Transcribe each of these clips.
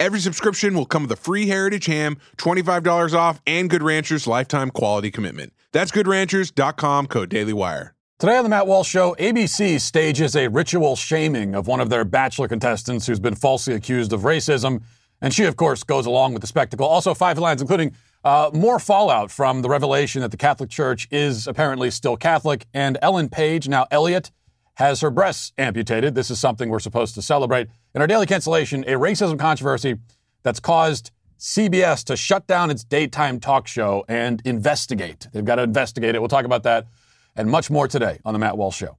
Every subscription will come with a free Heritage ham, $25 off, and Good Ranchers lifetime quality commitment. That's goodranchers.com, code DailyWire. Today on the Matt Walsh Show, ABC stages a ritual shaming of one of their Bachelor contestants who's been falsely accused of racism. And she, of course, goes along with the spectacle. Also, five lines, including uh, more fallout from the revelation that the Catholic Church is apparently still Catholic. And Ellen Page, now Elliot, has her breasts amputated. This is something we're supposed to celebrate. In our daily cancellation, a racism controversy that's caused CBS to shut down its daytime talk show and investigate. They've got to investigate it. We'll talk about that and much more today on The Matt Walsh Show.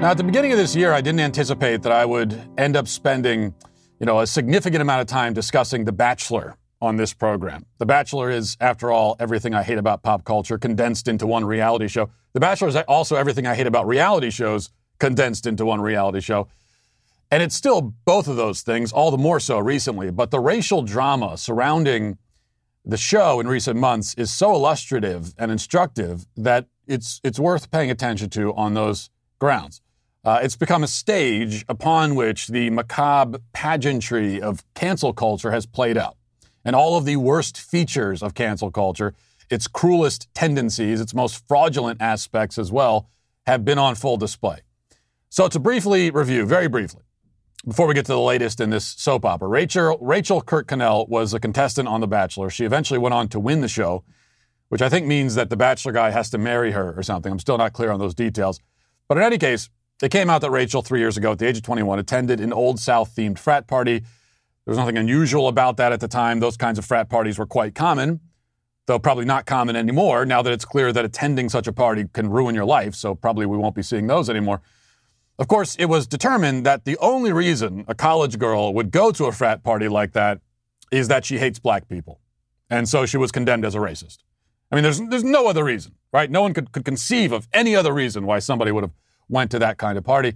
Now, at the beginning of this year, I didn't anticipate that I would end up spending, you know, a significant amount of time discussing The Bachelor on this program. The Bachelor is, after all, everything I hate about pop culture condensed into one reality show. The Bachelor is also everything I hate about reality shows condensed into one reality show. And it's still both of those things, all the more so recently. But the racial drama surrounding the show in recent months is so illustrative and instructive that it's it's worth paying attention to on those grounds. Uh, it's become a stage upon which the macabre pageantry of cancel culture has played out. And all of the worst features of cancel culture, its cruelest tendencies, its most fraudulent aspects as well, have been on full display. So, to briefly review, very briefly, before we get to the latest in this soap opera, Rachel, Rachel Kirkconnell was a contestant on The Bachelor. She eventually went on to win the show, which I think means that the Bachelor guy has to marry her or something. I'm still not clear on those details. But in any case, it came out that Rachel, three years ago, at the age of 21, attended an Old South themed frat party. There was nothing unusual about that at the time. Those kinds of frat parties were quite common, though probably not common anymore now that it's clear that attending such a party can ruin your life. So probably we won't be seeing those anymore. Of course, it was determined that the only reason a college girl would go to a frat party like that is that she hates black people. And so she was condemned as a racist. I mean, there's, there's no other reason, right? No one could, could conceive of any other reason why somebody would have went to that kind of party.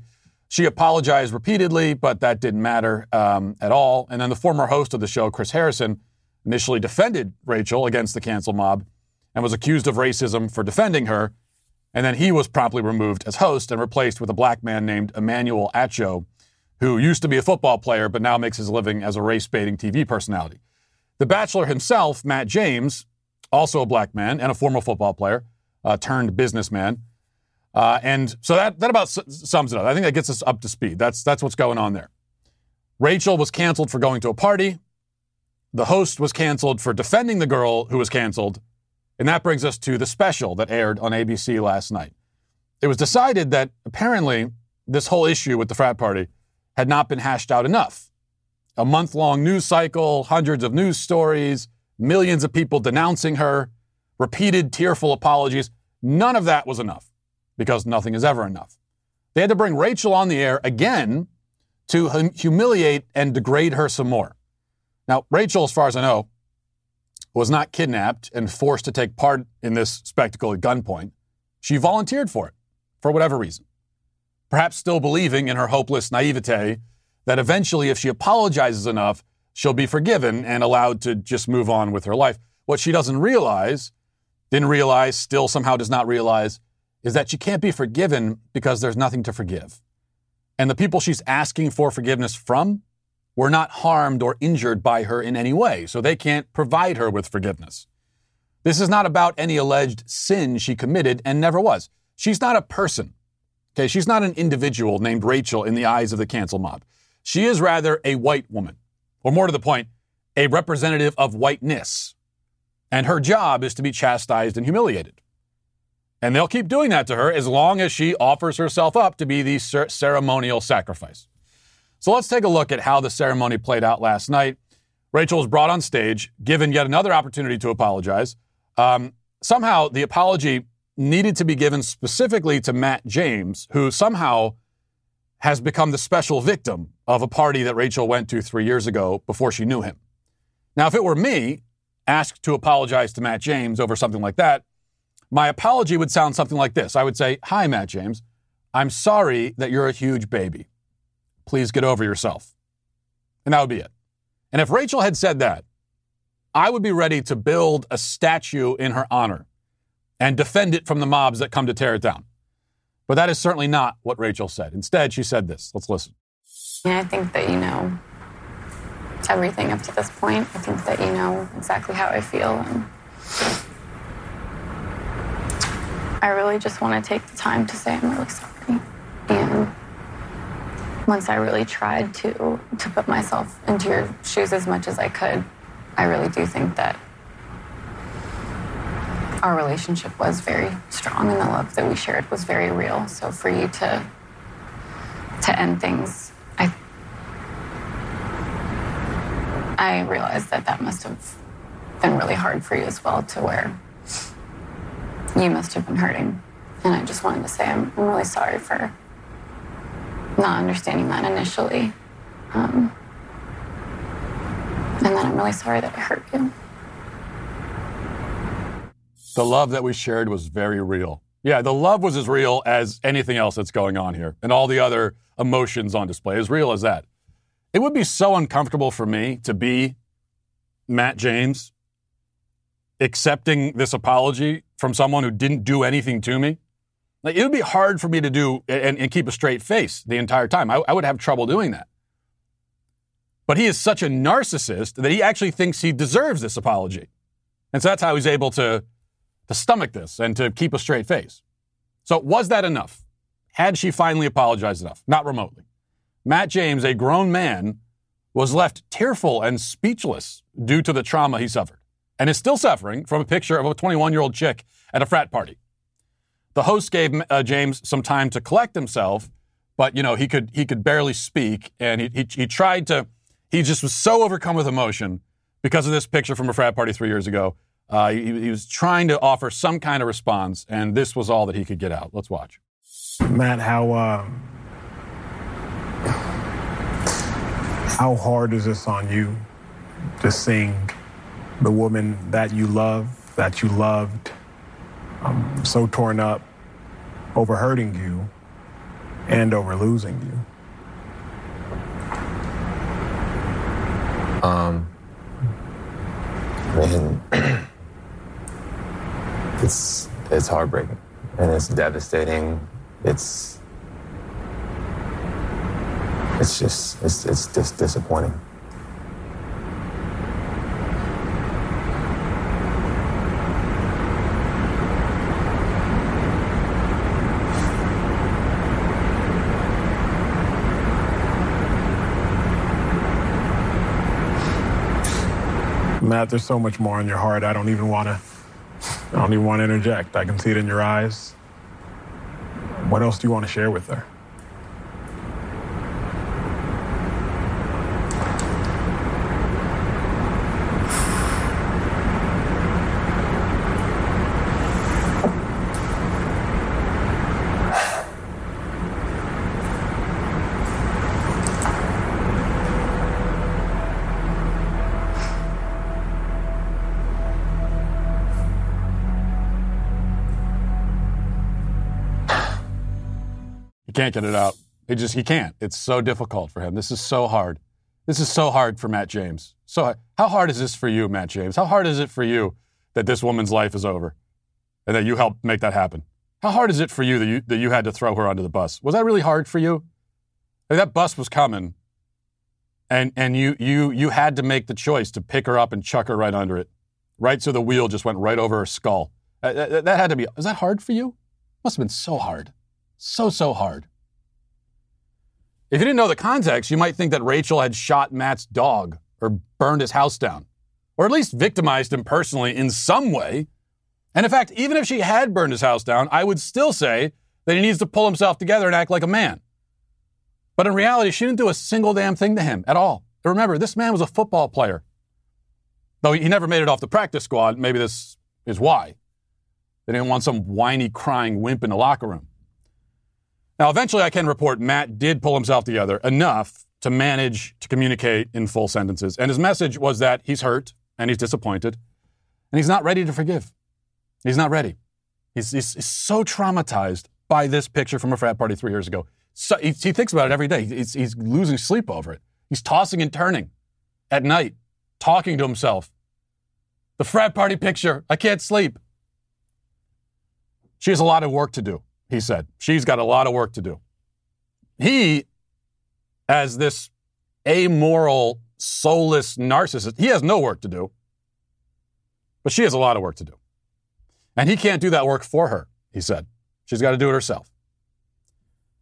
She apologized repeatedly, but that didn't matter um, at all. And then the former host of the show, Chris Harrison, initially defended Rachel against the cancel mob and was accused of racism for defending her. And then he was promptly removed as host and replaced with a black man named Emmanuel Acho, who used to be a football player but now makes his living as a race baiting TV personality. The Bachelor himself, Matt James, also a black man and a former football player, uh, turned businessman, uh, and so that, that about sums it up. I think that gets us up to speed. That's, that's what's going on there. Rachel was canceled for going to a party. The host was canceled for defending the girl who was canceled. And that brings us to the special that aired on ABC last night. It was decided that apparently this whole issue with the frat party had not been hashed out enough. A month long news cycle, hundreds of news stories, millions of people denouncing her, repeated tearful apologies. None of that was enough because nothing is ever enough. They had to bring Rachel on the air again to hum- humiliate and degrade her some more. Now, Rachel, as far as I know, was not kidnapped and forced to take part in this spectacle at gunpoint. She volunteered for it, for whatever reason. Perhaps still believing in her hopeless naivete that eventually, if she apologizes enough, she'll be forgiven and allowed to just move on with her life. What she doesn't realize, didn't realize, still somehow does not realize, is that she can't be forgiven because there's nothing to forgive. And the people she's asking for forgiveness from were not harmed or injured by her in any way, so they can't provide her with forgiveness. This is not about any alleged sin she committed and never was. She's not a person. Okay, she's not an individual named Rachel in the eyes of the cancel mob. She is rather a white woman, or more to the point, a representative of whiteness. And her job is to be chastised and humiliated. And they'll keep doing that to her as long as she offers herself up to be the ceremonial sacrifice. So let's take a look at how the ceremony played out last night. Rachel was brought on stage, given yet another opportunity to apologize. Um, somehow, the apology needed to be given specifically to Matt James, who somehow has become the special victim of a party that Rachel went to three years ago before she knew him. Now, if it were me asked to apologize to Matt James over something like that, my apology would sound something like this I would say, Hi, Matt James. I'm sorry that you're a huge baby. Please get over yourself. And that would be it. And if Rachel had said that, I would be ready to build a statue in her honor and defend it from the mobs that come to tear it down. But that is certainly not what Rachel said. Instead, she said this. Let's listen. Yeah, I think that you know everything up to this point. I think that you know exactly how I feel. And I really just want to take the time to say I'm really sorry. And once I really tried to to put myself into your shoes as much as I could, I really do think that our relationship was very strong and the love that we shared was very real. So for you to to end things, I I realized that that must have been really hard for you as well to where you must have been hurting. And I just wanted to say I'm, I'm really sorry for not understanding that initially. Um, and then I'm really sorry that I hurt you. The love that we shared was very real. Yeah, the love was as real as anything else that's going on here, and all the other emotions on display, as real as that. It would be so uncomfortable for me to be Matt James accepting this apology from someone who didn't do anything to me. Like, it would be hard for me to do and, and keep a straight face the entire time. I, I would have trouble doing that. But he is such a narcissist that he actually thinks he deserves this apology. And so that's how he's able to to stomach this and to keep a straight face. So, was that enough? Had she finally apologized enough? Not remotely. Matt James, a grown man, was left tearful and speechless due to the trauma he suffered and is still suffering from a picture of a 21 year old chick at a frat party. The host gave uh, James some time to collect himself, but you know he could he could barely speak, and he, he, he tried to. He just was so overcome with emotion because of this picture from a frat party three years ago uh, he, he was trying to offer some kind of response, and this was all that he could get out. Let's watch. Matt, how uh, how hard is this on you? to seeing the woman that you love, that you loved, um, so torn up over hurting you and over losing you. Um, it's it's heartbreaking and it's devastating. It's it's just it's it's just disappointing. Matt, there's so much more on your heart. I don't even want to I don't even want to interject. I can see it in your eyes. What else do you want to share with her? Can't get it out. He just he can't. It's so difficult for him. This is so hard. This is so hard for Matt James. So how hard is this for you, Matt James? How hard is it for you that this woman's life is over and that you helped make that happen? How hard is it for you that you that you had to throw her under the bus? Was that really hard for you? That bus was coming, and and you you you had to make the choice to pick her up and chuck her right under it, right so the wheel just went right over her skull. That, that, that had to be. Is that hard for you? Must have been so hard, so so hard. If you didn't know the context, you might think that Rachel had shot Matt's dog or burned his house down, or at least victimized him personally in some way. And in fact, even if she had burned his house down, I would still say that he needs to pull himself together and act like a man. But in reality, she didn't do a single damn thing to him at all. And remember, this man was a football player. Though he never made it off the practice squad, maybe this is why. They didn't want some whiny, crying wimp in the locker room. Now, eventually, I can report Matt did pull himself together enough to manage to communicate in full sentences. And his message was that he's hurt and he's disappointed and he's not ready to forgive. He's not ready. He's, he's, he's so traumatized by this picture from a frat party three years ago. So he, he thinks about it every day. He's, he's losing sleep over it. He's tossing and turning at night, talking to himself. The frat party picture, I can't sleep. She has a lot of work to do he said. She's got a lot of work to do. He, as this amoral, soulless narcissist, he has no work to do. But she has a lot of work to do. And he can't do that work for her, he said. She's got to do it herself.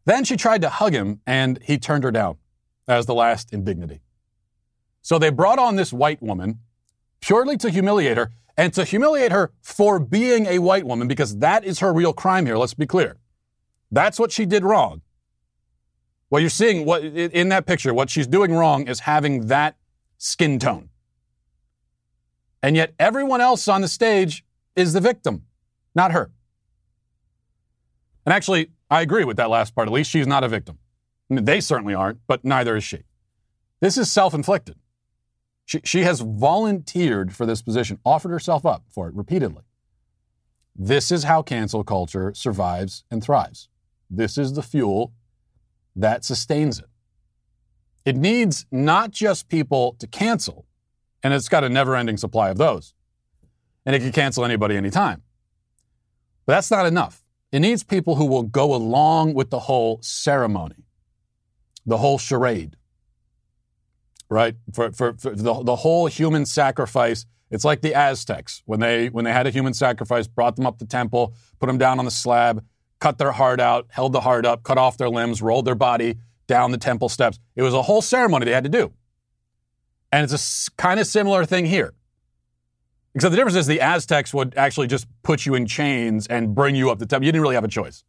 Then she tried to hug him, and he turned her down as the last indignity. So they brought on this white woman purely to humiliate her and to humiliate her for being a white woman, because that is her real crime here. Let's be clear. That's what she did wrong. What you're seeing what, in that picture, what she's doing wrong is having that skin tone. And yet everyone else on the stage is the victim, not her. And actually, I agree with that last part. At least she's not a victim. I mean, they certainly aren't, but neither is she. This is self inflicted. She, she has volunteered for this position, offered herself up for it repeatedly. This is how cancel culture survives and thrives. This is the fuel that sustains it. It needs not just people to cancel, and it's got a never ending supply of those. And it can cancel anybody anytime. But that's not enough. It needs people who will go along with the whole ceremony, the whole charade, right? For, for, for the, the whole human sacrifice. It's like the Aztecs when they when they had a human sacrifice, brought them up the temple, put them down on the slab, cut their heart out, held the heart up, cut off their limbs, rolled their body down the temple steps. It was a whole ceremony they had to do. And it's a kind of similar thing here. Except the difference is the Aztecs would actually just put you in chains and bring you up the temple. You didn't really have a choice.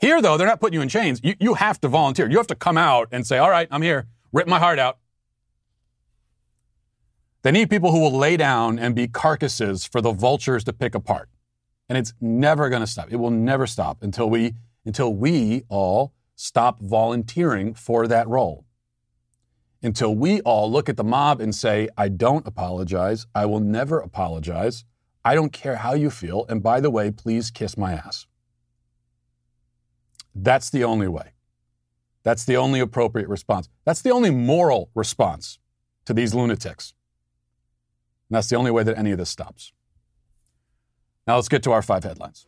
Here, though, they're not putting you in chains. You, you have to volunteer. You have to come out and say, all right, I'm here. Rip my heart out. They need people who will lay down and be carcasses for the vultures to pick apart. And it's never going to stop. It will never stop until we until we all stop volunteering for that role. Until we all look at the mob and say, I don't apologize. I will never apologize. I don't care how you feel. And by the way, please kiss my ass. That's the only way. That's the only appropriate response. That's the only moral response to these lunatics. And that's the only way that any of this stops. Now let's get to our five headlines.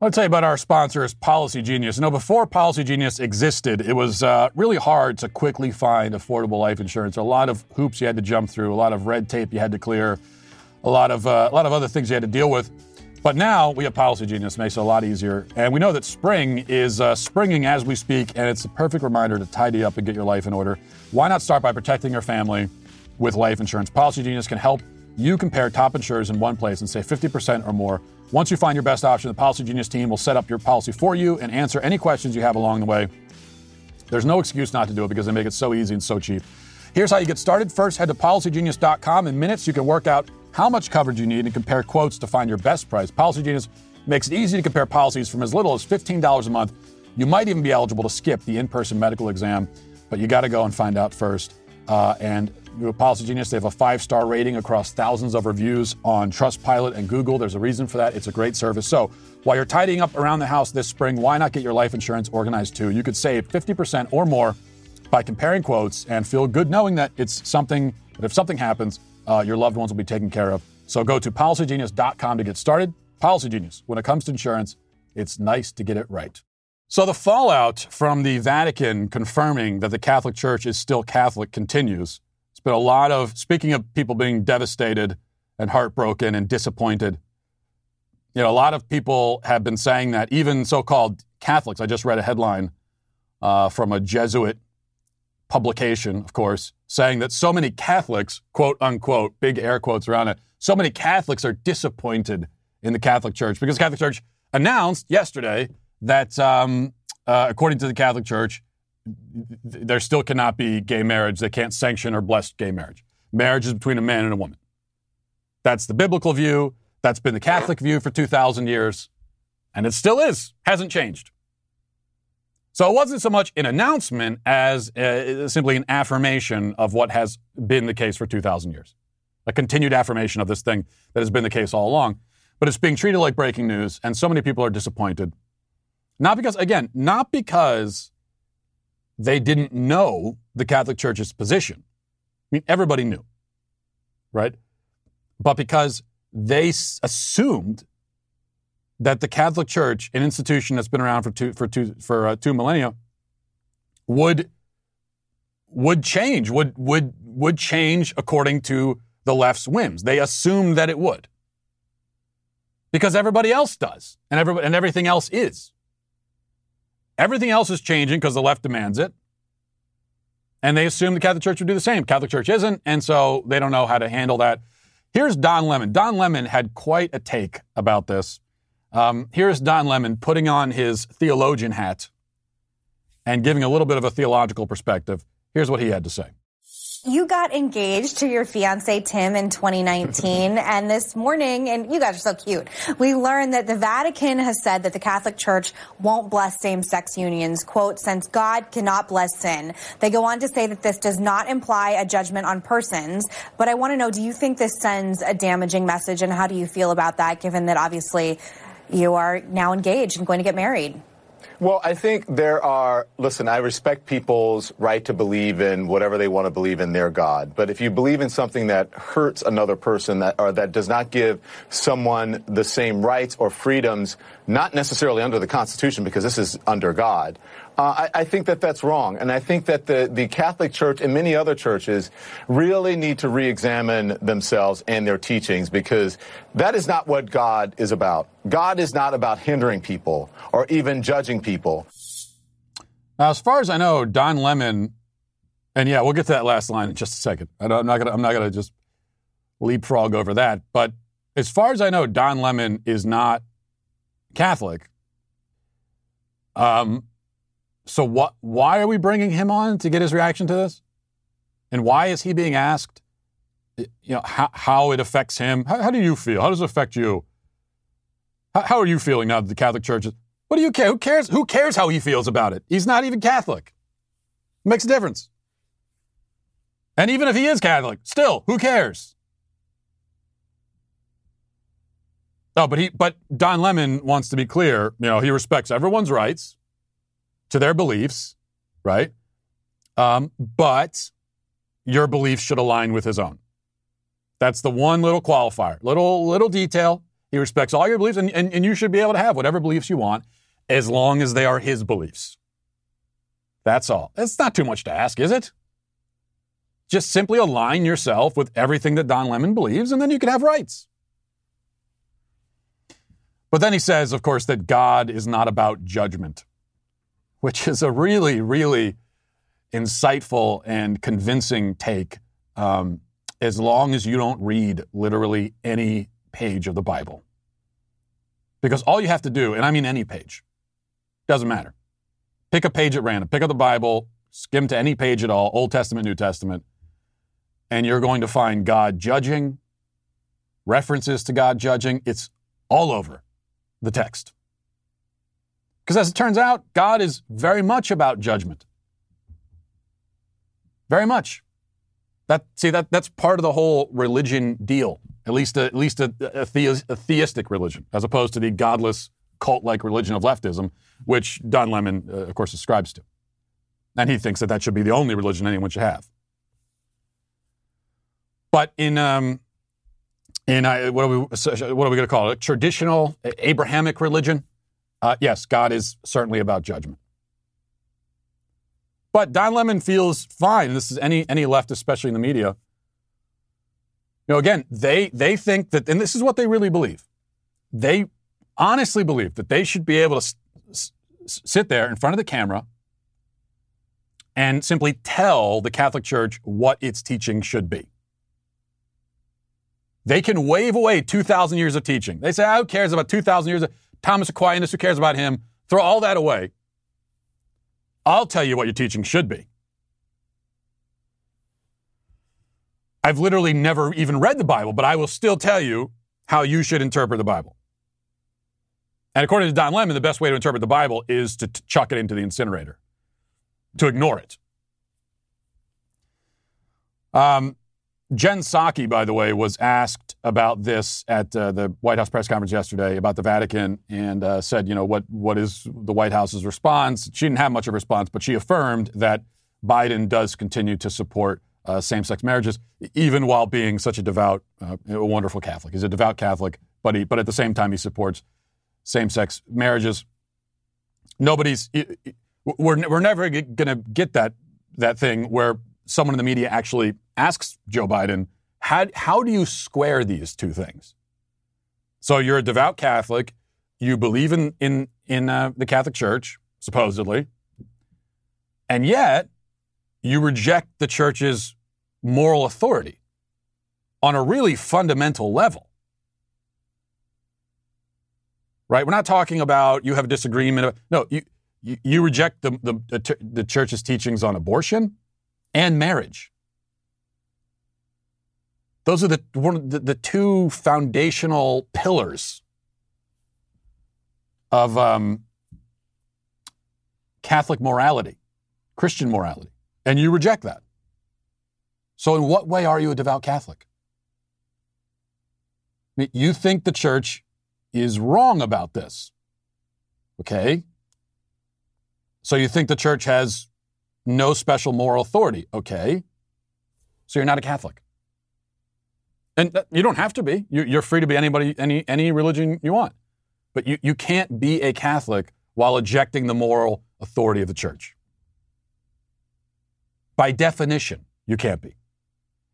I want to tell you about our sponsors, Policy Genius. You know, before Policy Genius existed, it was uh, really hard to quickly find affordable life insurance. A lot of hoops you had to jump through, a lot of red tape you had to clear, a lot of uh, a lot of other things you had to deal with. But now we have Policy Genius, makes it a lot easier. And we know that spring is uh, springing as we speak, and it's a perfect reminder to tidy up and get your life in order. Why not start by protecting your family with life insurance? Policy Genius can help you compare top insurers in one place and save 50% or more. Once you find your best option, the Policy Genius team will set up your policy for you and answer any questions you have along the way. There's no excuse not to do it because they make it so easy and so cheap. Here's how you get started. First, head to policygenius.com. In minutes, you can work out how much coverage you need and compare quotes to find your best price. Policy Genius makes it easy to compare policies from as little as $15 a month. You might even be eligible to skip the in person medical exam, but you got to go and find out first. Uh, and Policy Genius, they have a five star rating across thousands of reviews on Trustpilot and Google. There's a reason for that. It's a great service. So while you're tidying up around the house this spring, why not get your life insurance organized too? You could save 50% or more by comparing quotes and feel good knowing that it's something that if something happens, uh, your loved ones will be taken care of. So go to policygenius.com to get started. Policy Genius, when it comes to insurance, it's nice to get it right. So the fallout from the Vatican confirming that the Catholic Church is still Catholic continues. It's been a lot of, speaking of people being devastated and heartbroken and disappointed, you know, a lot of people have been saying that, even so called Catholics. I just read a headline uh, from a Jesuit publication, of course, saying that so many Catholics, quote unquote, big air quotes around it, so many Catholics are disappointed in the Catholic Church because the Catholic Church announced yesterday that, um, uh, according to the Catholic Church, there still cannot be gay marriage. They can't sanction or bless gay marriage. Marriage is between a man and a woman. That's the biblical view. That's been the Catholic view for 2,000 years. And it still is, hasn't changed. So it wasn't so much an announcement as uh, simply an affirmation of what has been the case for 2,000 years. A continued affirmation of this thing that has been the case all along. But it's being treated like breaking news, and so many people are disappointed. Not because, again, not because they didn't know the Catholic Church's position. I mean, everybody knew, right? But because they assumed that the Catholic Church, an institution that's been around for two for two for uh, two millennia, would would change would would would change according to the left's whims. They assumed that it would because everybody else does, and everybody and everything else is. Everything else is changing because the left demands it. And they assume the Catholic Church would do the same. Catholic Church isn't, and so they don't know how to handle that. Here's Don Lemon. Don Lemon had quite a take about this. Um, here's Don Lemon putting on his theologian hat and giving a little bit of a theological perspective. Here's what he had to say. You got engaged to your fiance Tim in 2019, and this morning, and you guys are so cute. We learned that the Vatican has said that the Catholic Church won't bless same-sex unions. "Quote: Since God cannot bless sin." They go on to say that this does not imply a judgment on persons. But I want to know: Do you think this sends a damaging message, and how do you feel about that? Given that obviously you are now engaged and going to get married. Well, I think there are, listen, I respect people's right to believe in whatever they want to believe in their God. But if you believe in something that hurts another person that, or that does not give someone the same rights or freedoms, not necessarily under the Constitution, because this is under God, uh, I, I, think that that's wrong. And I think that the, the Catholic Church and many other churches really need to re-examine themselves and their teachings because that is not what God is about. God is not about hindering people or even judging people. Now, as far as I know, Don Lemon, and yeah, we'll get to that last line in just a second. I'm not gonna, I'm not gonna just leapfrog over that. But as far as I know, Don Lemon is not Catholic. Um, so what? Why are we bringing him on to get his reaction to this? And why is he being asked? You know how, how it affects him. How, how do you feel? How does it affect you? How, how are you feeling now that the Catholic Church is? What do you care? Who cares? Who cares how he feels about it? He's not even Catholic. It makes a difference. And even if he is Catholic, still, who cares? Oh, but he, but Don Lemon wants to be clear. You know, he respects everyone's rights to their beliefs, right? Um, but your beliefs should align with his own. That's the one little qualifier, little little detail. He respects all your beliefs, and, and, and you should be able to have whatever beliefs you want as long as they are his beliefs. That's all. It's not too much to ask, is it? Just simply align yourself with everything that Don Lemon believes, and then you can have rights. But then he says, of course, that God is not about judgment, which is a really, really insightful and convincing take, um, as long as you don't read literally any page of the Bible. Because all you have to do, and I mean any page, doesn't matter. Pick a page at random, pick up the Bible, skim to any page at all, Old Testament, New Testament, and you're going to find God judging, references to God judging. It's all over the text. Because as it turns out, God is very much about judgment. Very much. That see that that's part of the whole religion deal. At least a, at least a, a, a theistic religion, as opposed to the godless cult-like religion of leftism, which Don Lemon, uh, of course, ascribes to. And he thinks that that should be the only religion anyone should have. But in um, in uh, what are we what are we going to call it? Traditional Abrahamic religion. Uh, yes, God is certainly about judgment. But Don Lemon feels fine. This is any any left, especially in the media. You know, again, they they think that, and this is what they really believe. They honestly believe that they should be able to s- s- sit there in front of the camera and simply tell the Catholic Church what its teaching should be. They can wave away 2,000 years of teaching. They say, who cares about 2,000 years of Thomas Aquinas? Who cares about him? Throw all that away. I'll tell you what your teaching should be. I've literally never even read the Bible, but I will still tell you how you should interpret the Bible. And according to Don Lemon, the best way to interpret the Bible is to t- chuck it into the incinerator, to ignore it. Um, Jen Psaki, by the way, was asked about this at uh, the White House press conference yesterday about the Vatican and uh, said, you know, what, what is the White House's response? She didn't have much of a response, but she affirmed that Biden does continue to support uh, same sex marriages, even while being such a devout, uh, a wonderful Catholic. He's a devout Catholic, but, he, but at the same time, he supports same sex marriages. Nobody's, we're, we're never going to get that, that thing where someone in the media actually asks Joe Biden, how, how do you square these two things? So you're a devout Catholic, you believe in, in, in uh, the Catholic Church, supposedly, and yet you reject the church's moral authority on a really fundamental level. Right? We're not talking about you have a disagreement. No, you, you, you reject the, the, the church's teachings on abortion and marriage. Those are the, one, the, the two foundational pillars of um, Catholic morality, Christian morality, and you reject that. So, in what way are you a devout Catholic? I mean, you think the church is wrong about this. Okay? So, you think the church has no special moral authority. Okay. So, you're not a Catholic. And you don't have to be. You're free to be anybody, any, any religion you want. But you, you can't be a Catholic while ejecting the moral authority of the church. By definition, you can't be.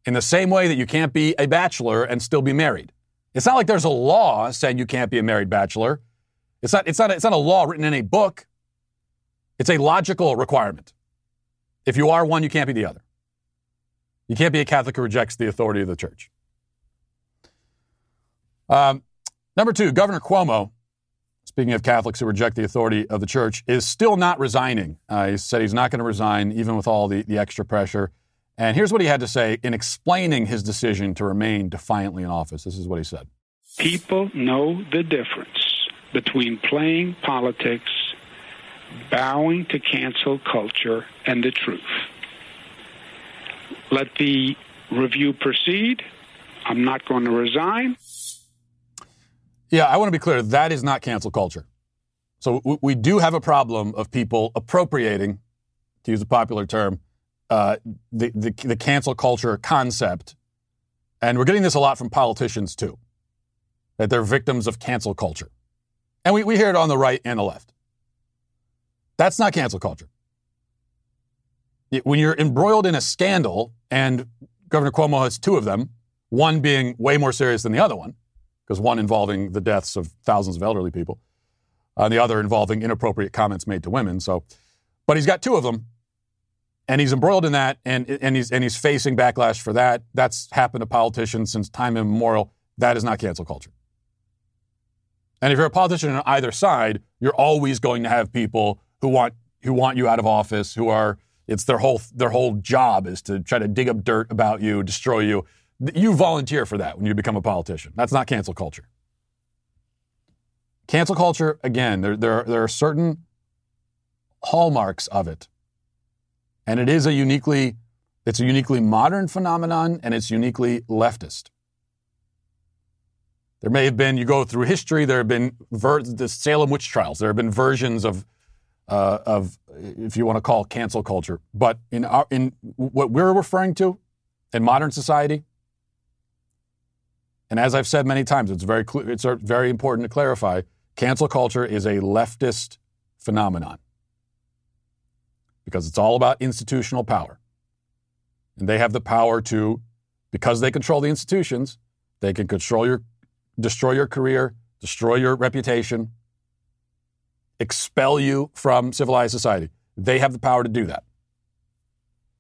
In the same way that you can't be a bachelor and still be married. It's not like there's a law saying you can't be a married bachelor. It's not, it's not, it's not a law written in a book. It's a logical requirement. If you are one, you can't be the other. You can't be a Catholic who rejects the authority of the church. Um, number two, Governor Cuomo, speaking of Catholics who reject the authority of the church, is still not resigning. Uh, he said he's not going to resign, even with all the, the extra pressure. And here's what he had to say in explaining his decision to remain defiantly in office. This is what he said People know the difference between playing politics, bowing to cancel culture, and the truth. Let the review proceed. I'm not going to resign. Yeah, I want to be clear. That is not cancel culture. So we, we do have a problem of people appropriating, to use a popular term, uh, the, the, the cancel culture concept. And we're getting this a lot from politicians too, that they're victims of cancel culture. And we, we hear it on the right and the left. That's not cancel culture. When you're embroiled in a scandal, and Governor Cuomo has two of them, one being way more serious than the other one, because one involving the deaths of thousands of elderly people, uh, and the other involving inappropriate comments made to women. So, but he's got two of them, and he's embroiled in that, and and he's and he's facing backlash for that. That's happened to politicians since time immemorial. That is not cancel culture. And if you're a politician on either side, you're always going to have people who want who want you out of office, who are it's their whole their whole job is to try to dig up dirt about you, destroy you. You volunteer for that when you become a politician. That's not cancel culture. Cancel culture, again, there, there, there are certain hallmarks of it. And it is a uniquely, It's a uniquely modern phenomenon and it's uniquely leftist. There may have been, you go through history, there have been ver- the Salem witch trials. There have been versions of, uh, of, if you want to call cancel culture. But in, our, in what we're referring to in modern society, and as I've said many times, it's very, it's very important to clarify cancel culture is a leftist phenomenon because it's all about institutional power. And they have the power to, because they control the institutions, they can control your destroy your career, destroy your reputation, expel you from civilized society. They have the power to do that.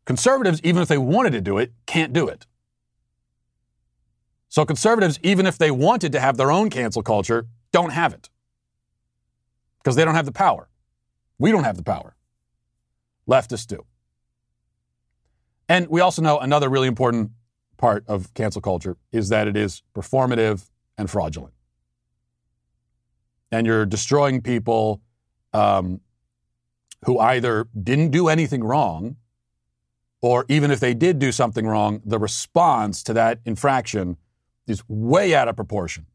Conservatives, even if they wanted to do it, can't do it. So conservatives, even if they wanted to have their own cancel culture, don't have it because they don't have the power. We don't have the power. Leftists do. And we also know another really important part of cancel culture is that it is performative and fraudulent. And you're destroying people um, who either didn't do anything wrong, or even if they did do something wrong, the response to that infraction is way out of proportion.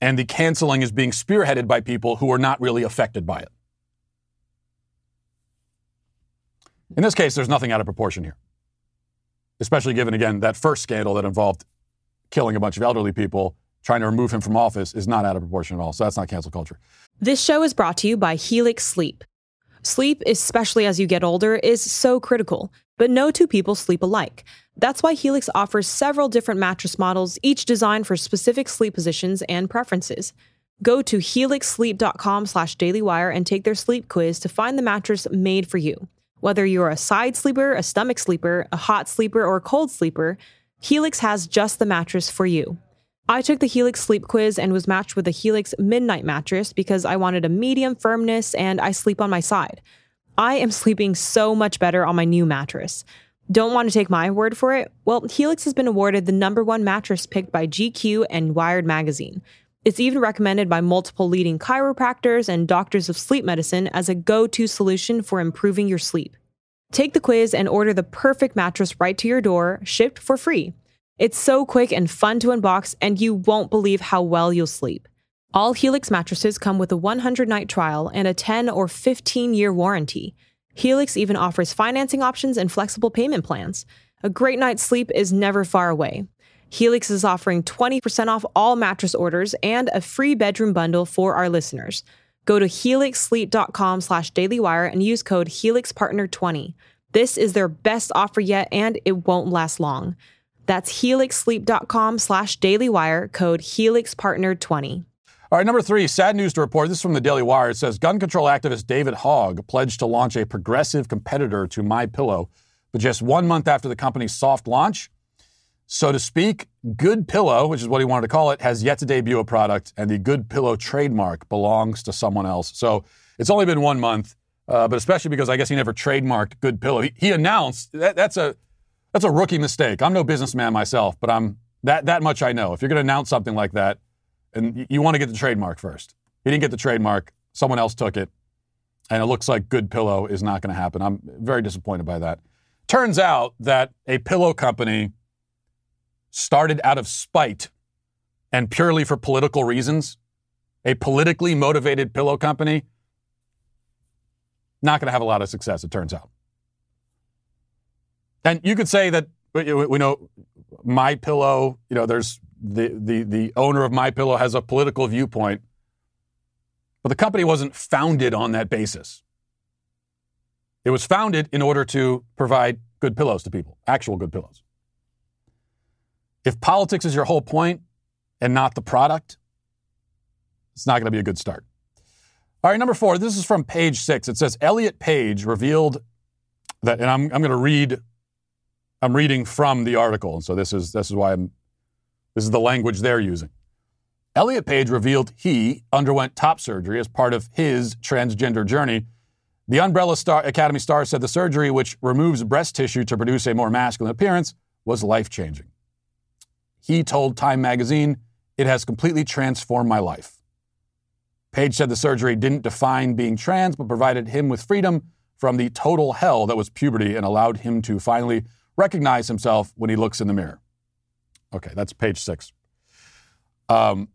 And the canceling is being spearheaded by people who are not really affected by it. In this case, there's nothing out of proportion here, especially given, again, that first scandal that involved killing a bunch of elderly people, trying to remove him from office is not out of proportion at all. So that's not cancel culture. This show is brought to you by Helix Sleep. Sleep, especially as you get older, is so critical, but no two people sleep alike. That's why Helix offers several different mattress models, each designed for specific sleep positions and preferences. Go to helixsleep.com slash dailywire and take their sleep quiz to find the mattress made for you. Whether you're a side sleeper, a stomach sleeper, a hot sleeper, or a cold sleeper, Helix has just the mattress for you. I took the Helix sleep quiz and was matched with a Helix midnight mattress because I wanted a medium firmness and I sleep on my side. I am sleeping so much better on my new mattress. Don't want to take my word for it? Well, Helix has been awarded the number one mattress picked by GQ and Wired Magazine. It's even recommended by multiple leading chiropractors and doctors of sleep medicine as a go to solution for improving your sleep. Take the quiz and order the perfect mattress right to your door, shipped for free. It's so quick and fun to unbox, and you won't believe how well you'll sleep. All Helix mattresses come with a 100 night trial and a 10 or 15 year warranty. Helix even offers financing options and flexible payment plans. A great night's sleep is never far away. Helix is offering 20% off all mattress orders and a free bedroom bundle for our listeners. Go to helixsleep.com slash dailywire and use code HelixPartner20. This is their best offer yet, and it won't last long. That's helixsleep.com slash dailywire, code HelixPartner20. All right, number three, sad news to report. This is from the Daily Wire. It says gun control activist David Hogg pledged to launch a progressive competitor to My Pillow, but just one month after the company's soft launch, so to speak, Good Pillow, which is what he wanted to call it, has yet to debut a product, and the Good Pillow trademark belongs to someone else. So it's only been one month, uh, but especially because I guess he never trademarked Good Pillow. He, he announced that, that's a that's a rookie mistake. I'm no businessman myself, but I'm that that much I know. If you're going to announce something like that, and you, want to get the trademark first, he didn't get the trademark. Someone else took it, and it looks like Good Pillow is not going to happen. I'm very disappointed by that. Turns out that a pillow company started out of spite and purely for political reasons, a politically motivated pillow company, not going to have a lot of success, it turns out. And you could say that we know my pillow, you know, there's the, the, the owner of my pillow has a political viewpoint, but the company wasn't founded on that basis. It was founded in order to provide good pillows to people, actual good pillows. If politics is your whole point and not the product, it's not going to be a good start. All right, number four, this is from page six. It says Elliot Page revealed that, and I'm, I'm going to read, I'm reading from the article. And so this is, this is why I'm, this is the language they're using. Elliot Page revealed he underwent top surgery as part of his transgender journey. The Umbrella Star Academy star said the surgery, which removes breast tissue to produce a more masculine appearance, was life changing. He told Time magazine, It has completely transformed my life. Page said the surgery didn't define being trans, but provided him with freedom from the total hell that was puberty and allowed him to finally recognize himself when he looks in the mirror. Okay, that's page six. Um,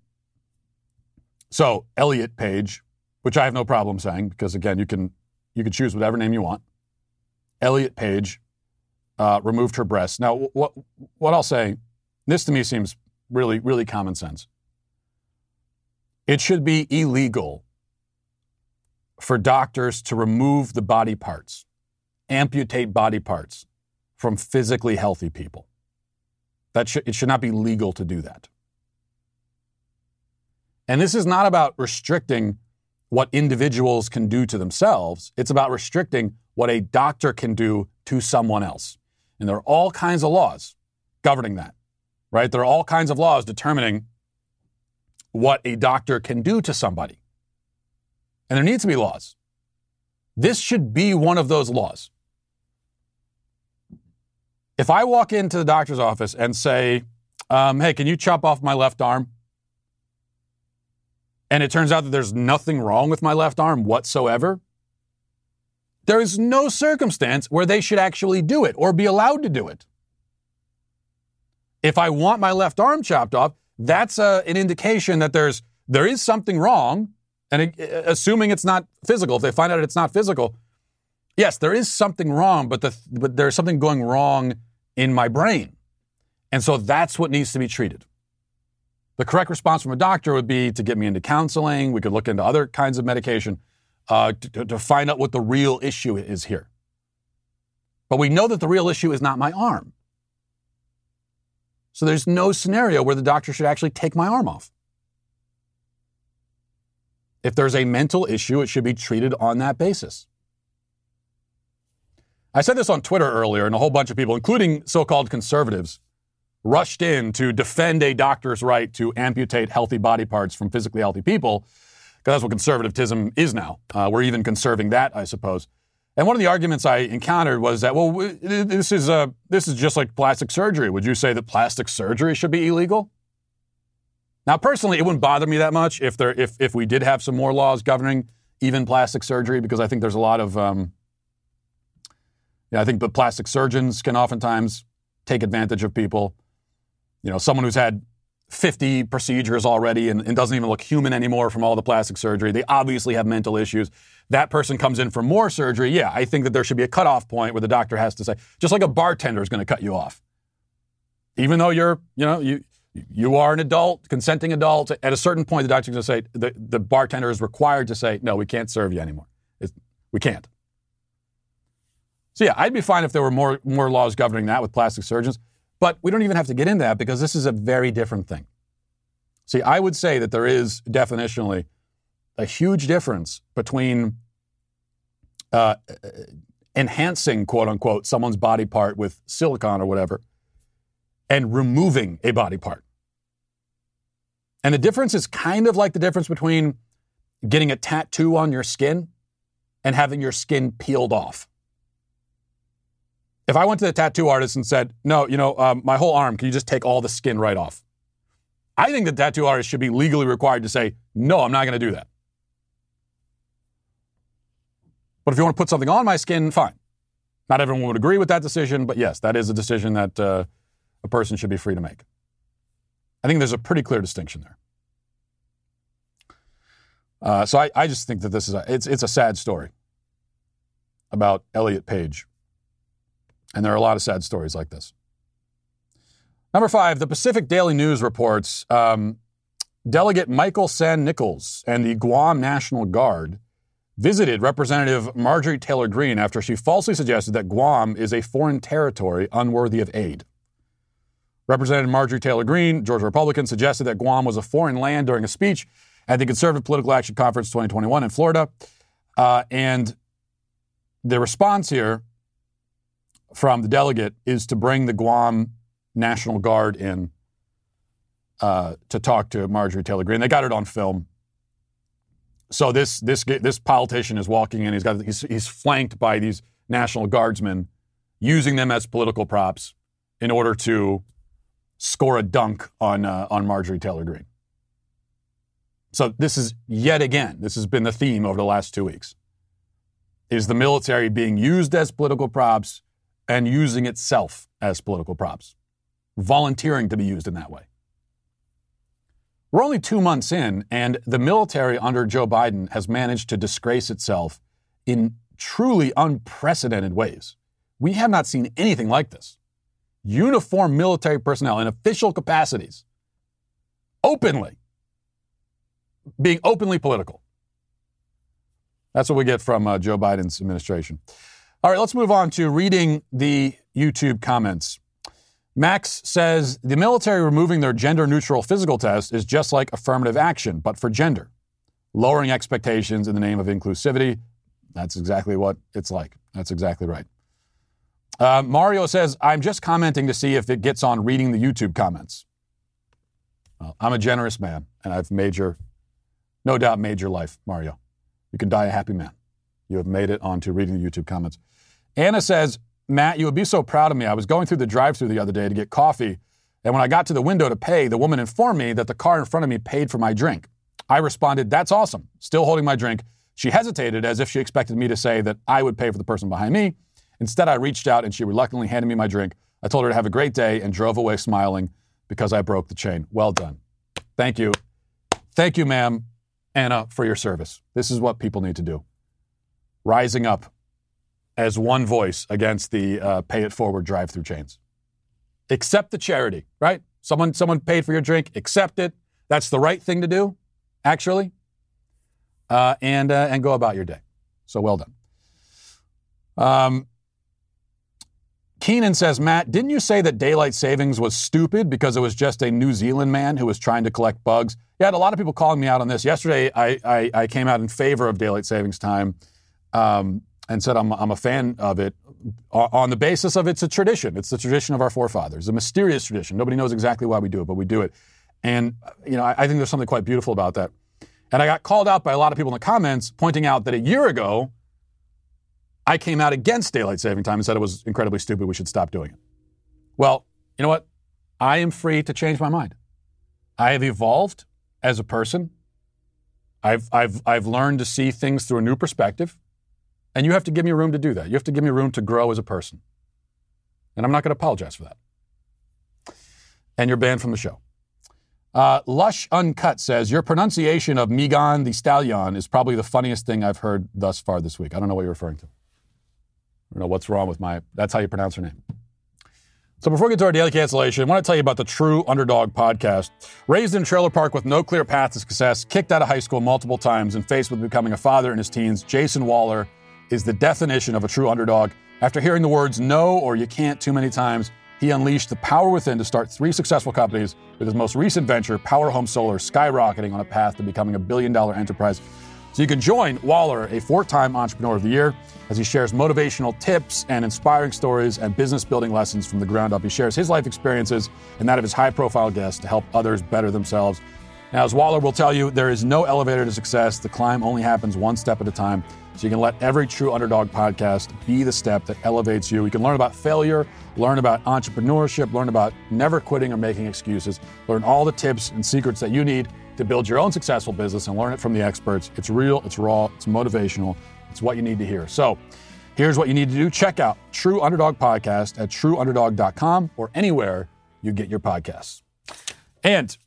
so Elliot Page, which I have no problem saying because again, you can you can choose whatever name you want. Elliot Page uh, removed her breasts. Now, what what I'll say, this to me seems really really common sense. It should be illegal for doctors to remove the body parts, amputate body parts from physically healthy people. That it should not be legal to do that. And this is not about restricting what individuals can do to themselves. It's about restricting what a doctor can do to someone else. And there are all kinds of laws governing that, right? There are all kinds of laws determining what a doctor can do to somebody. And there needs to be laws. This should be one of those laws. If I walk into the doctor's office and say, um, hey, can you chop off my left arm? And it turns out that there's nothing wrong with my left arm whatsoever. There is no circumstance where they should actually do it or be allowed to do it. If I want my left arm chopped off, that's a, uh, an indication that there's there is something wrong. And it, assuming it's not physical, if they find out it's not physical, yes, there is something wrong, but the, but there's something going wrong in my brain, and so that's what needs to be treated. The correct response from a doctor would be to get me into counseling. We could look into other kinds of medication uh, to, to find out what the real issue is here. But we know that the real issue is not my arm. So there's no scenario where the doctor should actually take my arm off. If there's a mental issue, it should be treated on that basis. I said this on Twitter earlier, and a whole bunch of people, including so called conservatives, rushed in to defend a doctor's right to amputate healthy body parts from physically healthy people, because that's what conservatism is now. Uh, we're even conserving that, I suppose. And one of the arguments I encountered was that, well, this is, uh, this is just like plastic surgery. Would you say that plastic surgery should be illegal? Now, personally, it wouldn't bother me that much if, there, if, if we did have some more laws governing even plastic surgery, because I think there's a lot of, um, yeah, I think the plastic surgeons can oftentimes take advantage of people. You know, someone who's had 50 procedures already and, and, doesn't even look human anymore from all the plastic surgery. They obviously have mental issues. That person comes in for more surgery. Yeah, I think that there should be a cutoff point where the doctor has to say, just like a bartender is going to cut you off. Even though you're, you know, you you are an adult, consenting adult, at a certain point, the doctor's going to say, the, the bartender is required to say, no, we can't serve you anymore. It's, we can't. So yeah, I'd be fine if there were more, more laws governing that with plastic surgeons. But we don't even have to get into that because this is a very different thing. See, I would say that there is definitionally a huge difference between uh, enhancing, quote unquote, someone's body part with silicon or whatever, and removing a body part. And the difference is kind of like the difference between getting a tattoo on your skin and having your skin peeled off. If I went to the tattoo artist and said, no, you know, um, my whole arm, can you just take all the skin right off? I think the tattoo artist should be legally required to say, no, I'm not going to do that. But if you want to put something on my skin, fine. Not everyone would agree with that decision, but yes, that is a decision that uh, a person should be free to make. I think there's a pretty clear distinction there. Uh, so I, I, just think that this is a, it's, it's a sad story about Elliot Page and there are a lot of sad stories like this. Number five, the Pacific Daily News reports um, Delegate Michael San Nicolas and the Guam National Guard visited Representative Marjorie Taylor Greene after she falsely suggested that Guam is a foreign territory unworthy of aid. Representative Marjorie Taylor Greene, Georgia Republican, suggested that Guam was a foreign land during a speech at the Conservative Political Action Conference 2021 in Florida. Uh, and the response here from the delegate is to bring the Guam National Guard in uh, to talk to Marjorie Taylor Greene. They got it on film. So this this this politician is walking in. He's got he's, he's flanked by these National Guardsmen, using them as political props in order to score a dunk on uh, on Marjorie Taylor Greene. So this is yet again this has been the theme over the last two weeks. is the military being used as political props and using itself as political props, volunteering to be used in that way. We're only two months in, and the military under Joe Biden has managed to disgrace itself in truly unprecedented ways. We have not seen anything like this. Uniformed military personnel in official capacities, openly, being openly political. That's what we get from uh, Joe Biden's administration. All right, let's move on to reading the YouTube comments. Max says the military removing their gender neutral physical test is just like affirmative action, but for gender. Lowering expectations in the name of inclusivity. That's exactly what it's like. That's exactly right. Uh, Mario says, I'm just commenting to see if it gets on reading the YouTube comments. Well, I'm a generous man, and I've made your, no doubt, made your life, Mario. You can die a happy man. You have made it onto reading the YouTube comments. Anna says, Matt, you would be so proud of me. I was going through the drive through the other day to get coffee, and when I got to the window to pay, the woman informed me that the car in front of me paid for my drink. I responded, That's awesome. Still holding my drink. She hesitated as if she expected me to say that I would pay for the person behind me. Instead, I reached out and she reluctantly handed me my drink. I told her to have a great day and drove away smiling because I broke the chain. Well done. Thank you. Thank you, ma'am, Anna, for your service. This is what people need to do. Rising up as one voice against the uh, pay it forward drive through chains. Accept the charity, right? Someone, someone paid for your drink, accept it. That's the right thing to do, actually, uh, and, uh, and go about your day. So well done. Um, Keenan says, Matt, didn't you say that daylight savings was stupid because it was just a New Zealand man who was trying to collect bugs? Yeah, had a lot of people calling me out on this. Yesterday, I, I, I came out in favor of daylight savings time. Um, and said, I'm, I'm a fan of it on the basis of it's a tradition. It's the tradition of our forefathers, a mysterious tradition. Nobody knows exactly why we do it, but we do it. And, you know, I, I think there's something quite beautiful about that. And I got called out by a lot of people in the comments pointing out that a year ago, I came out against daylight saving time and said it was incredibly stupid. We should stop doing it. Well, you know what? I am free to change my mind. I have evolved as a person. I've, I've, I've learned to see things through a new perspective. And you have to give me room to do that. You have to give me room to grow as a person. And I'm not going to apologize for that. And you're banned from the show. Uh, Lush Uncut says, Your pronunciation of Megan Thee Stallion is probably the funniest thing I've heard thus far this week. I don't know what you're referring to. I don't know what's wrong with my, that's how you pronounce her name. So before we get to our daily cancellation, I want to tell you about the True Underdog podcast. Raised in a trailer park with no clear path to success, kicked out of high school multiple times, and faced with becoming a father in his teens, Jason Waller is the definition of a true underdog. After hearing the words no or you can't too many times, he unleashed the power within to start three successful companies, with his most recent venture, Power Home Solar, skyrocketing on a path to becoming a billion dollar enterprise. So you can join Waller, a four time Entrepreneur of the Year, as he shares motivational tips and inspiring stories and business building lessons from the ground up. He shares his life experiences and that of his high profile guests to help others better themselves. Now, as Waller will tell you, there is no elevator to success. The climb only happens one step at a time. So you can let every true underdog podcast be the step that elevates you. You can learn about failure, learn about entrepreneurship, learn about never quitting or making excuses, learn all the tips and secrets that you need to build your own successful business and learn it from the experts. It's real, it's raw, it's motivational, it's what you need to hear. So here's what you need to do check out True Underdog Podcast at trueunderdog.com or anywhere you get your podcasts. And,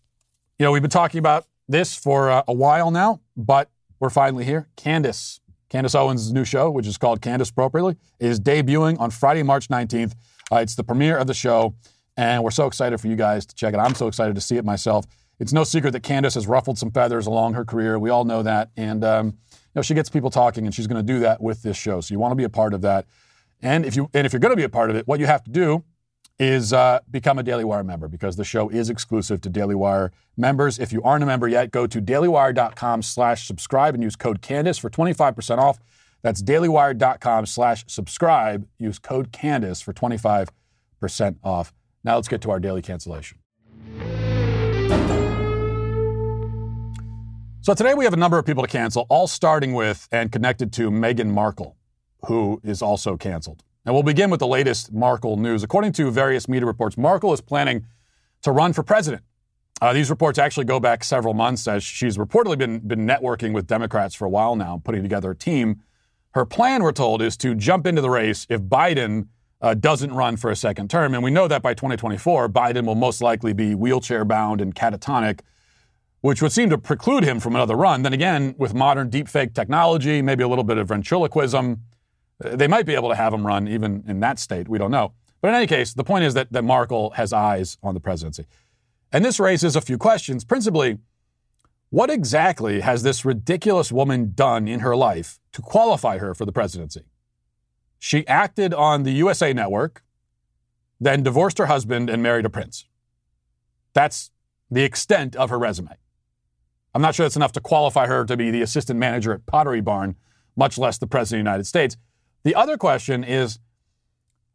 you know, we've been talking about this for uh, a while now, but we're finally here. Candace Candace Owens' new show, which is called Candace Appropriately, is debuting on Friday, March 19th. Uh, it's the premiere of the show, and we're so excited for you guys to check it. I'm so excited to see it myself. It's no secret that Candace has ruffled some feathers along her career. We all know that, and um, you know she gets people talking, and she's going to do that with this show. So you want to be a part of that, and if you and if you're going to be a part of it, what you have to do is uh, become a Daily Wire member because the show is exclusive to Daily Wire members. If you aren't a member yet, go to dailywire.com slash subscribe and use code Candace for 25% off. That's dailywire.com slash subscribe. Use code Candace for 25% off. Now let's get to our daily cancellation. So today we have a number of people to cancel, all starting with and connected to Meghan Markle, who is also canceled. And we'll begin with the latest Markle news. According to various media reports, Markle is planning to run for president. Uh, these reports actually go back several months as she's reportedly been, been networking with Democrats for a while now, putting together a team Her plan, we're told, is to jump into the race if Biden uh, doesn't run for a second term. And we know that by 2024, Biden will most likely be wheelchair bound and catatonic, which would seem to preclude him from another run. Then again, with modern deepfake technology, maybe a little bit of ventriloquism, they might be able to have him run even in that state. We don't know. But in any case, the point is that, that Markle has eyes on the presidency. And this raises a few questions. Principally, what exactly has this ridiculous woman done in her life to qualify her for the presidency? She acted on the USA Network, then divorced her husband and married a prince. That's the extent of her resume. I'm not sure that's enough to qualify her to be the assistant manager at Pottery Barn, much less the president of the United States. The other question is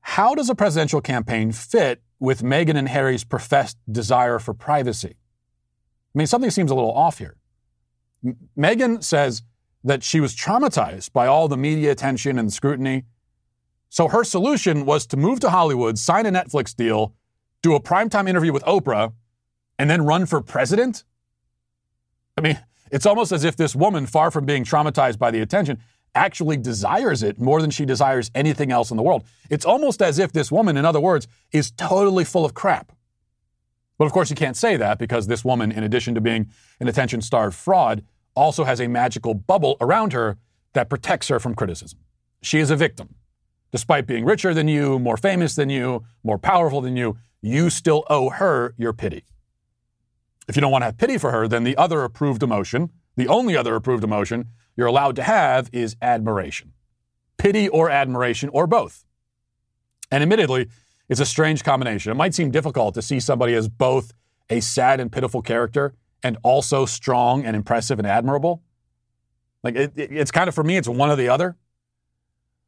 how does a presidential campaign fit with Meghan and Harry's professed desire for privacy? I mean, something seems a little off here. M- Meghan says that she was traumatized by all the media attention and scrutiny. So her solution was to move to Hollywood, sign a Netflix deal, do a primetime interview with Oprah, and then run for president? I mean, it's almost as if this woman, far from being traumatized by the attention, actually desires it more than she desires anything else in the world. It's almost as if this woman, in other words, is totally full of crap. But of course, you can't say that because this woman, in addition to being an attention starved fraud, also has a magical bubble around her that protects her from criticism. She is a victim. Despite being richer than you, more famous than you, more powerful than you, you still owe her your pity. If you don't want to have pity for her, then the other approved emotion, the only other approved emotion, you're allowed to have is admiration. Pity or admiration or both. And admittedly, it's a strange combination. It might seem difficult to see somebody as both a sad and pitiful character and also strong and impressive and admirable. Like it, it, it's kind of for me, it's one or the other.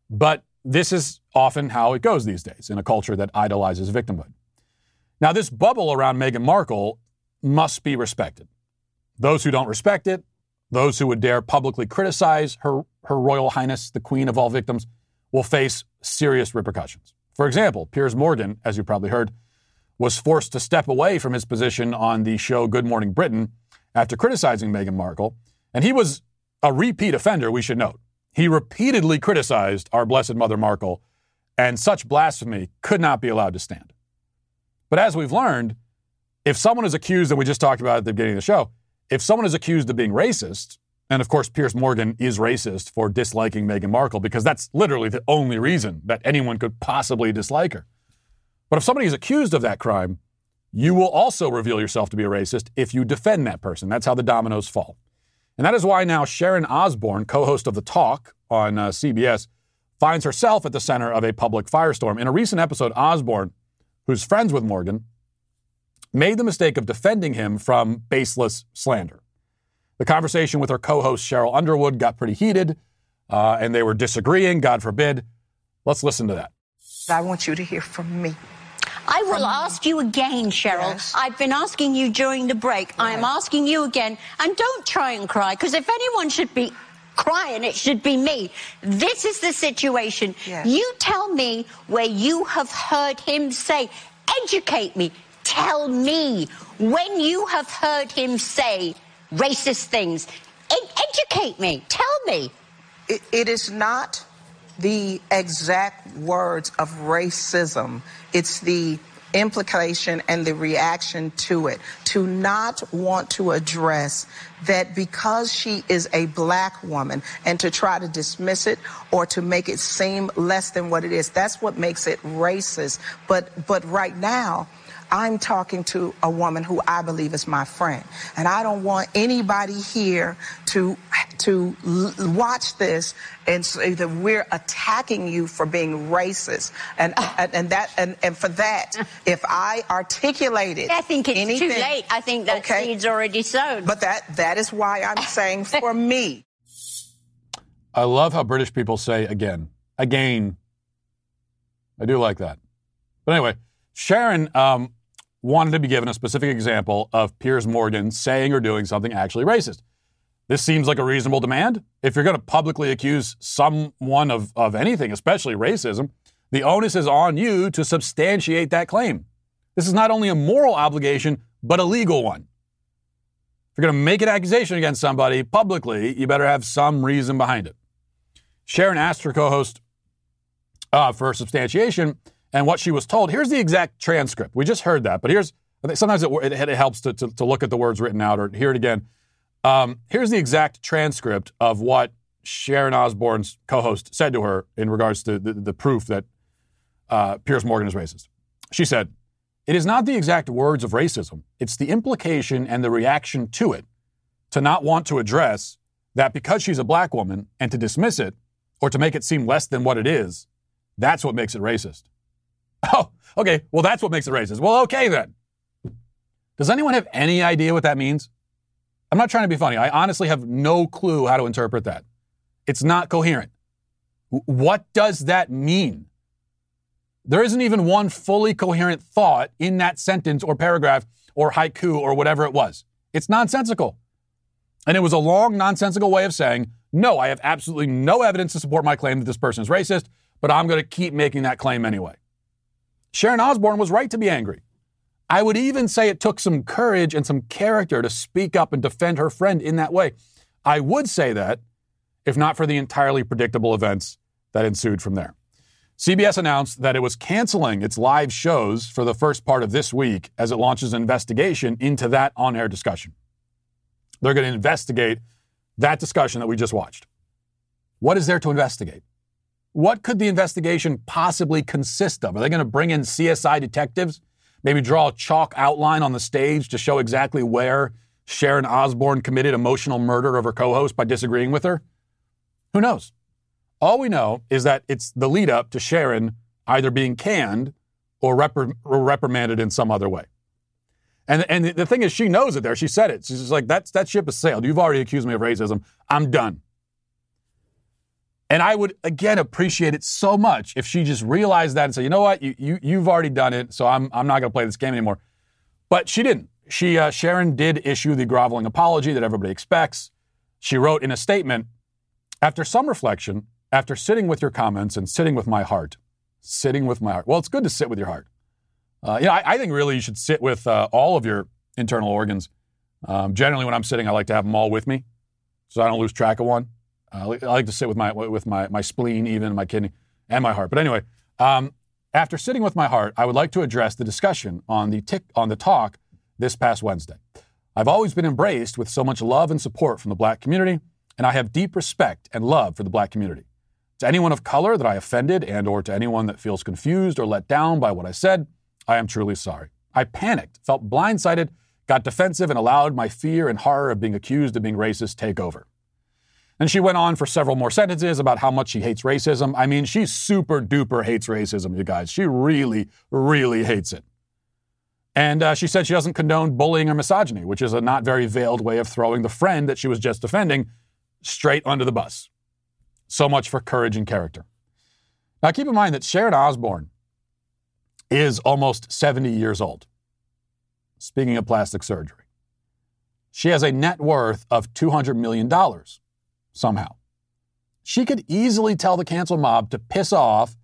But this is often how it goes these days in a culture that idolizes victimhood. Now, this bubble around Meghan Markle must be respected. Those who don't respect it those who would dare publicly criticize her, her Royal Highness, the Queen of all victims, will face serious repercussions. For example, Piers Morgan, as you probably heard, was forced to step away from his position on the show Good Morning Britain after criticizing Meghan Markle. And he was a repeat offender, we should note. He repeatedly criticized our Blessed Mother Markle, and such blasphemy could not be allowed to stand. But as we've learned, if someone is accused, and we just talked about at the beginning of the show, if someone is accused of being racist, and of course, Piers Morgan is racist for disliking Meghan Markle because that's literally the only reason that anyone could possibly dislike her. But if somebody is accused of that crime, you will also reveal yourself to be a racist if you defend that person. That's how the dominoes fall. And that is why now Sharon Osbourne, co host of The Talk on uh, CBS, finds herself at the center of a public firestorm. In a recent episode, Osbourne, who's friends with Morgan, made the mistake of defending him from baseless slander. The conversation with her co host Sheryl Underwood got pretty heated, uh, and they were disagreeing, God forbid. Let's listen to that. I want you to hear from me. I will ask you again, Sheryl. Yes. I've been asking you during the break. Yes. I'm asking you again. And don't try and cry, because if anyone should be crying, it should be me. This is the situation. Yes. You tell me where you have heard him say, educate me. Tell me when you have heard him say racist things. Ed- educate me. Tell me. it, it is not the exact words of racism, it's the implication and the reaction to it. To not want to address that because she is a black woman and to try to dismiss it or to make it seem less than what it is, that's what makes it racist. But but right now, I'm talking to a woman who I believe is my friend. And I don't want anybody here to, to l- watch this and say that we're attacking you for being racist. And, and, and, that, and, and for that, if I articulated I think it's anything, too late. I think that okay, seed's already sown. But that, that is why I'm saying for me. I love how British people say again. Again. I do like that. But anyway, Sharon um, wanted to be given a specific example of Piers Morgan saying or doing something actually racist. This seems like a reasonable demand. If you're going to publicly accuse someone of, of anything, especially racism, the onus is on you to substantiate that claim. This is not only a moral obligation, but a legal one. If you're going to make an accusation against somebody publicly, you better have some reason behind it. Sharon asked her co host uh, for substantiation and what she was told. Here's the exact transcript. We just heard that, but here's sometimes it, it, it helps to, to, to, look at the words written out or hear it again. Um, here's the exact transcript of what Sharon Osbourne's co host said to her in regards to the, the proof that uh, Morgan is racist. She said, It is not the exact words of racism, it's the implication and the reaction to it to not want to address that because she's a black woman and to dismiss it or to make it seem less than what it is, that's what makes it racist. Oh, okay. Well, that's what makes it racist. Well, okay then. Does anyone have any idea what that means? I'm not trying to be funny. I honestly have no clue how to interpret that. It's not coherent. What does that mean? There isn't even one fully coherent thought in that sentence or paragraph or haiku or whatever it was. It's nonsensical. And it was a long, nonsensical way of saying, no, I have absolutely no evidence to support my claim that this person is racist, but I'm going to keep making that claim anyway. Sharon Osbourne was right to be angry. I would even say it took some courage and some character to speak up and defend her friend in that way. I would say that if not for the entirely predictable events that ensued from there. CBS announced that it was canceling its live shows for the first part of this week as it launches an investigation into that on air discussion. They're going to investigate that discussion that we just watched. What is there to investigate? What could the investigation possibly consist of? Are they going to bring in CSI detectives? Maybe draw a chalk outline on the stage to show exactly where Sharon Osbourne committed emotional murder of her co host by disagreeing with her? Who knows? All we know is that it's the lead up to Sharon either being canned or, or reprimanded in some other way. And, and the thing is, she knows it there. She said it. She's like, That's, that ship has sailed. You've already accused me of racism. I'm done. And I would, again, appreciate it so much if she just realized that and said, you know what, you, you, you've already done it, so I'm, I'm not going to play this game anymore. But she didn't. She, uh, Sharon did issue the groveling apology that everybody expects. She wrote in a statement, after some reflection, after sitting with your comments and sitting with my heart, sitting with my heart. Well, it's good to sit with your heart. Uh, you know, I, I, think really you should sit with uh, all of your internal organs. Um, generally, when I'm sitting, I like to have them all with me, so I don't lose track of one. Uh, I like to sit with my with my my spleen, even my kidney, and my heart. But anyway, um, after sitting with my heart, I would like to address the discussion on the tick on the talk this past Wednesday. I've always been embraced with so much love and support from the black community and I have deep respect and love for the black community. To anyone of color that I offended and or to anyone that feels confused or let down by what I said, I am truly sorry. I panicked, felt blindsided, got defensive and allowed my fear and horror of being accused of being racist take over. And she went on for several more sentences about how much she hates racism. I mean, she super duper hates racism, you guys. She really, really hates it. And uh, she said she doesn't condone bullying or misogyny, which is a not very veiled way of throwing the friend that she was just defending straight under the bus. So much for courage and character. Now, keep in mind that Sharon Osbourne is almost 70 years old. Speaking of plastic surgery, she has a net worth of $200 million somehow. She could easily tell the cancel mob to piss off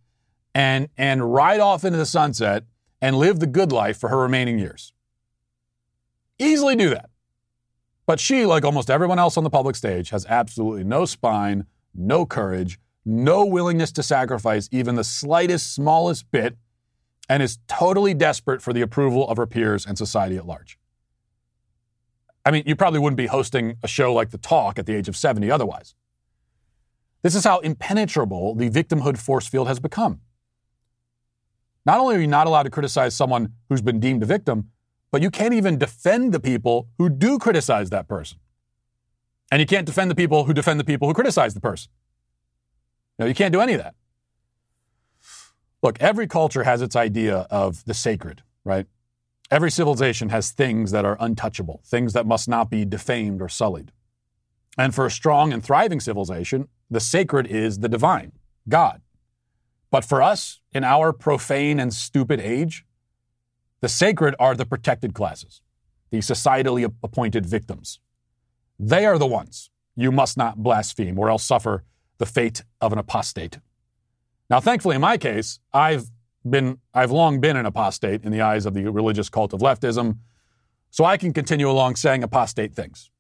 and, and ride off into the sunset and live the good life for her remaining years. Easily do that. But she, like almost everyone else on the public stage, has absolutely no spine, no courage, no willingness to sacrifice even the slightest, smallest bit, and is totally desperate for the approval of her peers and society at large. I mean, you probably wouldn't be hosting a show like The Talk at the age of 70 otherwise. This is how impenetrable the victimhood force field has become. Not only are you not allowed to criticize someone who's been deemed a victim, but you can't even defend the people who do criticize that person. And you can't defend the people who defend the people who criticize the person. No, you can't do any of that. Look, every culture has its idea of the sacred, right? Every civilization has things that are untouchable, things that must not be defamed or sullied. And for a strong and thriving civilization, the sacred is the divine, God. But for us, in our profane and stupid age, the sacred are the protected classes, the societally appointed victims. They are the ones you must not blaspheme or else suffer the fate of an apostate. Now, thankfully, in my case, I've been, I've long been an apostate in the eyes of the religious cult of leftism, so I can continue along saying apostate things.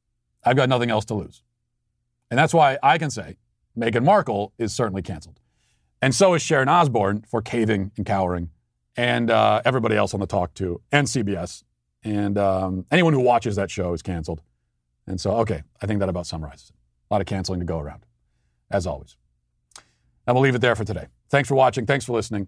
I've got nothing else to lose. And that's why I can say, Meghan Markle is certainly canceled. And so is Sharon Osbourne for caving and cowering, and uh, everybody else on the talk too, and CBS. And um, anyone who watches that show is canceled. And so, okay, I think that about summarizes it. A lot of canceling to go around, as always. And we'll leave it there for today. Thanks for watching. Thanks for listening.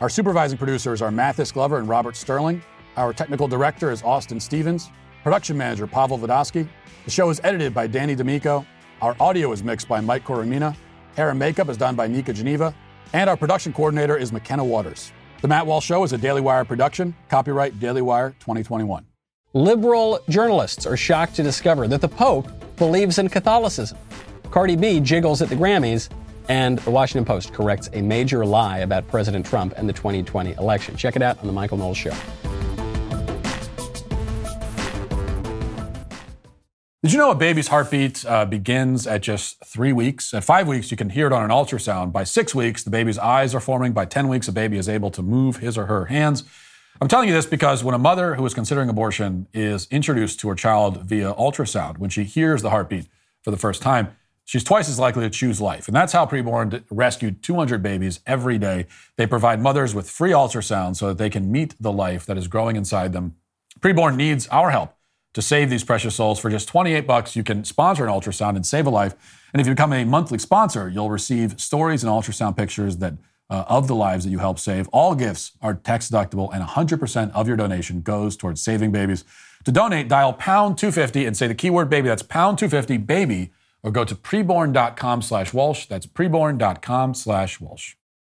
Our supervising producers are Mathis Glover and Robert Sterling. Our technical director is Austin Stevens. Production manager Pavel Vodosky. The show is edited by Danny D'Amico. Our audio is mixed by Mike Coromina. Hair and makeup is done by Nika Geneva. And our production coordinator is McKenna Waters. The Matt Walsh Show is a Daily Wire production. Copyright Daily Wire 2021. Liberal journalists are shocked to discover that the Pope believes in Catholicism. Cardi B jiggles at the Grammys, and the Washington Post corrects a major lie about President Trump and the 2020 election. Check it out on The Michael Knowles Show. Did you know a baby's heartbeat uh, begins at just three weeks? At five weeks, you can hear it on an ultrasound. By six weeks, the baby's eyes are forming. By 10 weeks, a baby is able to move his or her hands. I'm telling you this because when a mother who is considering abortion is introduced to her child via ultrasound, when she hears the heartbeat for the first time, she's twice as likely to choose life. And that's how Preborn rescued 200 babies every day. They provide mothers with free ultrasound so that they can meet the life that is growing inside them. Preborn needs our help to save these precious souls. For just 28 bucks, you can sponsor an ultrasound and save a life. And if you become a monthly sponsor, you'll receive stories and ultrasound pictures that uh, of the lives that you help save. All gifts are tax deductible, and 100% of your donation goes towards saving babies. To donate, dial pound 250 and say the keyword baby. That's pound 250 baby, or go to preborn.com slash Walsh. That's preborn.com slash Walsh.